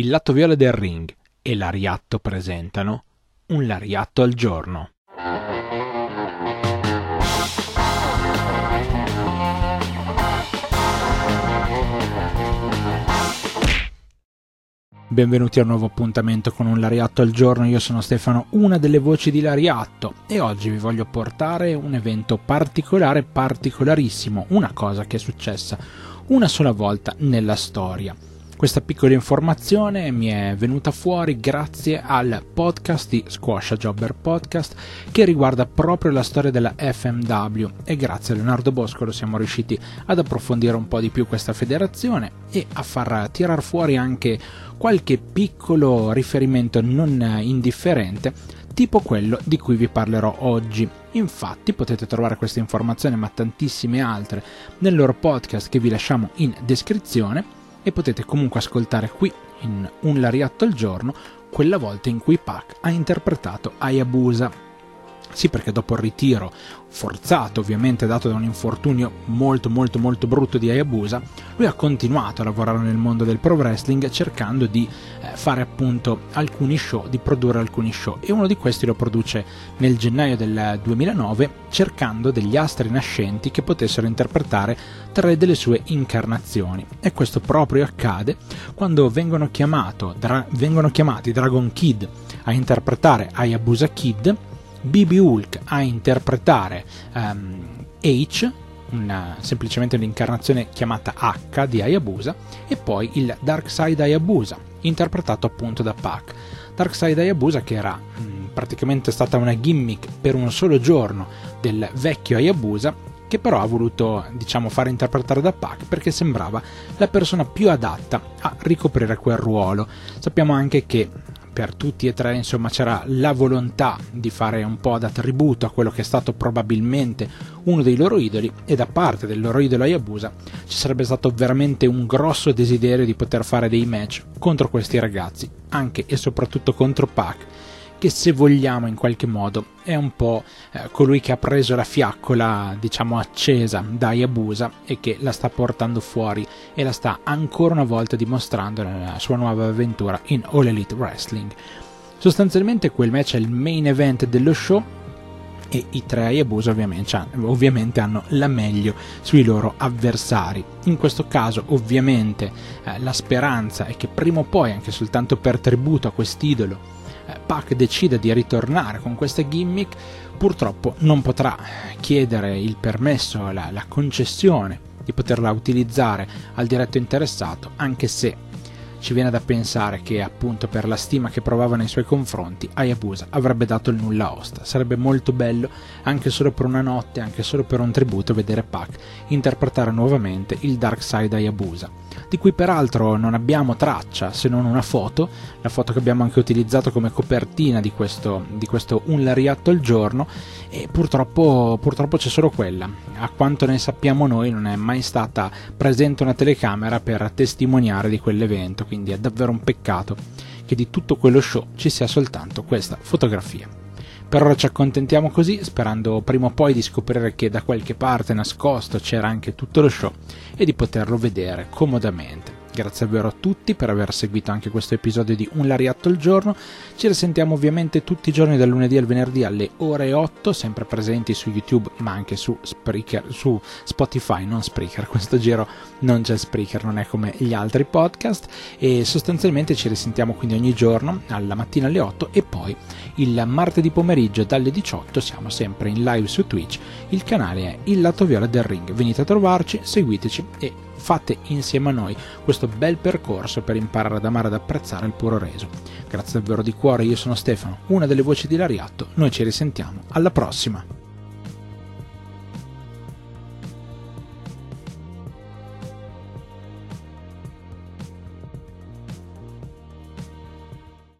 il lato viola del ring e l'Ariatto presentano un Lariatto al giorno. Benvenuti a un nuovo appuntamento con un Lariatto al giorno, io sono Stefano, una delle voci di Lariatto e oggi vi voglio portare un evento particolare, particolarissimo, una cosa che è successa una sola volta nella storia. Questa piccola informazione mi è venuta fuori grazie al podcast di Squash Jobber Podcast che riguarda proprio la storia della FMW e grazie a Leonardo Boscolo siamo riusciti ad approfondire un po' di più questa federazione e a far tirar fuori anche qualche piccolo riferimento non indifferente tipo quello di cui vi parlerò oggi. Infatti potete trovare queste informazioni ma tantissime altre nel loro podcast che vi lasciamo in descrizione e potete comunque ascoltare qui in un lariatto al giorno quella volta in cui Pac ha interpretato Hayabusa sì, perché dopo il ritiro, forzato ovviamente dato da un infortunio molto molto molto brutto di Hayabusa, lui ha continuato a lavorare nel mondo del pro wrestling cercando di eh, fare appunto alcuni show, di produrre alcuni show. E uno di questi lo produce nel gennaio del 2009 cercando degli astri nascenti che potessero interpretare tre delle sue incarnazioni. E questo proprio accade quando vengono, dra- vengono chiamati Dragon Kid a interpretare Hayabusa Kid BB Hulk a interpretare um, H, una, semplicemente un'incarnazione chiamata H di Hayabusa, e poi il Darkseid Hayabusa, interpretato appunto da Pac. Darkseid Hayabusa che era mh, praticamente stata una gimmick per un solo giorno del vecchio Hayabusa che però ha voluto diciamo fare interpretare da Pac perché sembrava la persona più adatta a ricoprire quel ruolo. Sappiamo anche che per tutti e tre insomma c'era la volontà di fare un po' da tributo a quello che è stato probabilmente uno dei loro idoli e da parte del loro idolo Hayabusa ci sarebbe stato veramente un grosso desiderio di poter fare dei match contro questi ragazzi anche e soprattutto contro Pac che se vogliamo in qualche modo è un po' eh, colui che ha preso la fiaccola, diciamo, accesa da Hayabusa e che la sta portando fuori e la sta ancora una volta dimostrando nella sua nuova avventura in All Elite Wrestling. Sostanzialmente quel match è il main event dello show e i tre Hayabusa ovviamente, ovviamente, hanno la meglio sui loro avversari. In questo caso ovviamente eh, la speranza è che prima o poi, anche soltanto per tributo a quest'idolo, Pac decide di ritornare con questa gimmick, purtroppo non potrà chiedere il permesso, la, la concessione di poterla utilizzare al diretto interessato, anche se ci viene da pensare che appunto per la stima che provava nei suoi confronti Hayabusa avrebbe dato il nulla osta. Sarebbe molto bello anche solo per una notte, anche solo per un tributo vedere Pac interpretare nuovamente il Dark Side Hayabusa di cui peraltro non abbiamo traccia se non una foto, la foto che abbiamo anche utilizzato come copertina di questo, di questo Un Lariatto al giorno e purtroppo, purtroppo c'è solo quella. A quanto ne sappiamo noi non è mai stata presente una telecamera per testimoniare di quell'evento, quindi è davvero un peccato che di tutto quello show ci sia soltanto questa fotografia. Per ora ci accontentiamo così, sperando prima o poi di scoprire che da qualche parte nascosto c'era anche tutto lo show e di poterlo vedere comodamente. Grazie davvero a tutti per aver seguito anche questo episodio di Un Lariatto al giorno. Ci risentiamo ovviamente tutti i giorni dal lunedì al venerdì alle ore 8, sempre presenti su YouTube ma anche su, Spreaker, su Spotify, non Spreaker. Questo giro non c'è Spreaker, non è come gli altri podcast. E sostanzialmente ci risentiamo quindi ogni giorno, alla mattina alle 8 e poi il martedì pomeriggio dalle 18 siamo sempre in live su Twitch. Il canale è Il Lato Viola del Ring. Venite a trovarci, seguiteci e fate insieme a noi questo bel percorso per imparare ad amare ed apprezzare il puro reso. Grazie davvero di cuore, io sono Stefano, una delle voci di Lariatto, noi ci risentiamo, alla prossima!